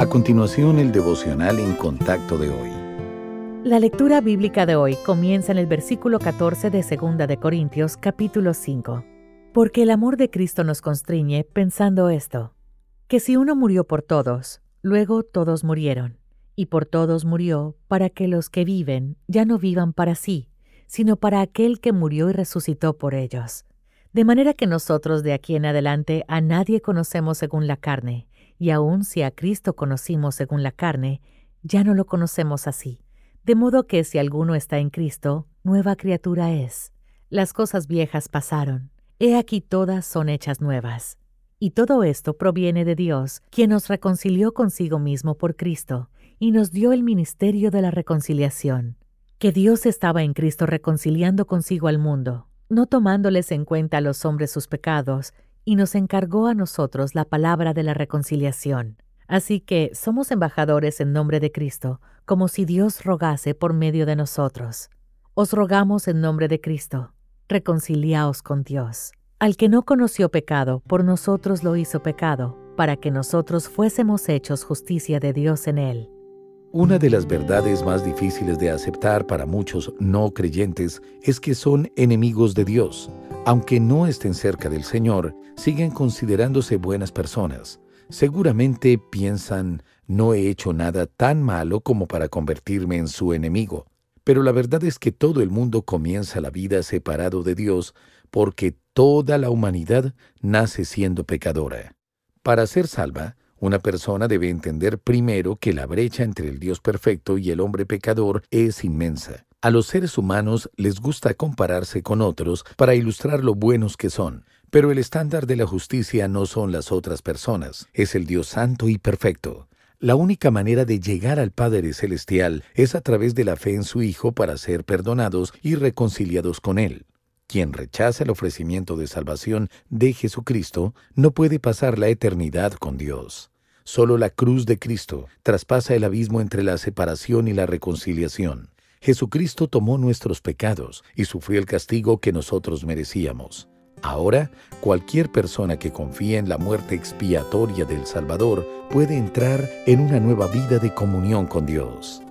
A continuación, el devocional en contacto de hoy. La lectura bíblica de hoy comienza en el versículo 14 de 2 de Corintios, capítulo 5. Porque el amor de Cristo nos constriñe pensando esto, que si uno murió por todos, luego todos murieron, y por todos murió para que los que viven ya no vivan para sí, sino para aquel que murió y resucitó por ellos. De manera que nosotros de aquí en adelante a nadie conocemos según la carne, y aun si a Cristo conocimos según la carne, ya no lo conocemos así. De modo que si alguno está en Cristo, nueva criatura es. Las cosas viejas pasaron, he aquí todas son hechas nuevas. Y todo esto proviene de Dios, quien nos reconcilió consigo mismo por Cristo, y nos dio el ministerio de la reconciliación. Que Dios estaba en Cristo reconciliando consigo al mundo, no tomándoles en cuenta a los hombres sus pecados, y nos encargó a nosotros la palabra de la reconciliación. Así que somos embajadores en nombre de Cristo, como si Dios rogase por medio de nosotros. Os rogamos en nombre de Cristo, reconciliaos con Dios. Al que no conoció pecado, por nosotros lo hizo pecado, para que nosotros fuésemos hechos justicia de Dios en él. Una de las verdades más difíciles de aceptar para muchos no creyentes es que son enemigos de Dios. Aunque no estén cerca del Señor, siguen considerándose buenas personas. Seguramente piensan, no he hecho nada tan malo como para convertirme en su enemigo. Pero la verdad es que todo el mundo comienza la vida separado de Dios porque toda la humanidad nace siendo pecadora. Para ser salva, una persona debe entender primero que la brecha entre el Dios perfecto y el hombre pecador es inmensa. A los seres humanos les gusta compararse con otros para ilustrar lo buenos que son, pero el estándar de la justicia no son las otras personas, es el Dios santo y perfecto. La única manera de llegar al Padre Celestial es a través de la fe en su Hijo para ser perdonados y reconciliados con Él. Quien rechaza el ofrecimiento de salvación de Jesucristo no puede pasar la eternidad con Dios. Solo la cruz de Cristo traspasa el abismo entre la separación y la reconciliación. Jesucristo tomó nuestros pecados y sufrió el castigo que nosotros merecíamos. Ahora, cualquier persona que confíe en la muerte expiatoria del Salvador puede entrar en una nueva vida de comunión con Dios.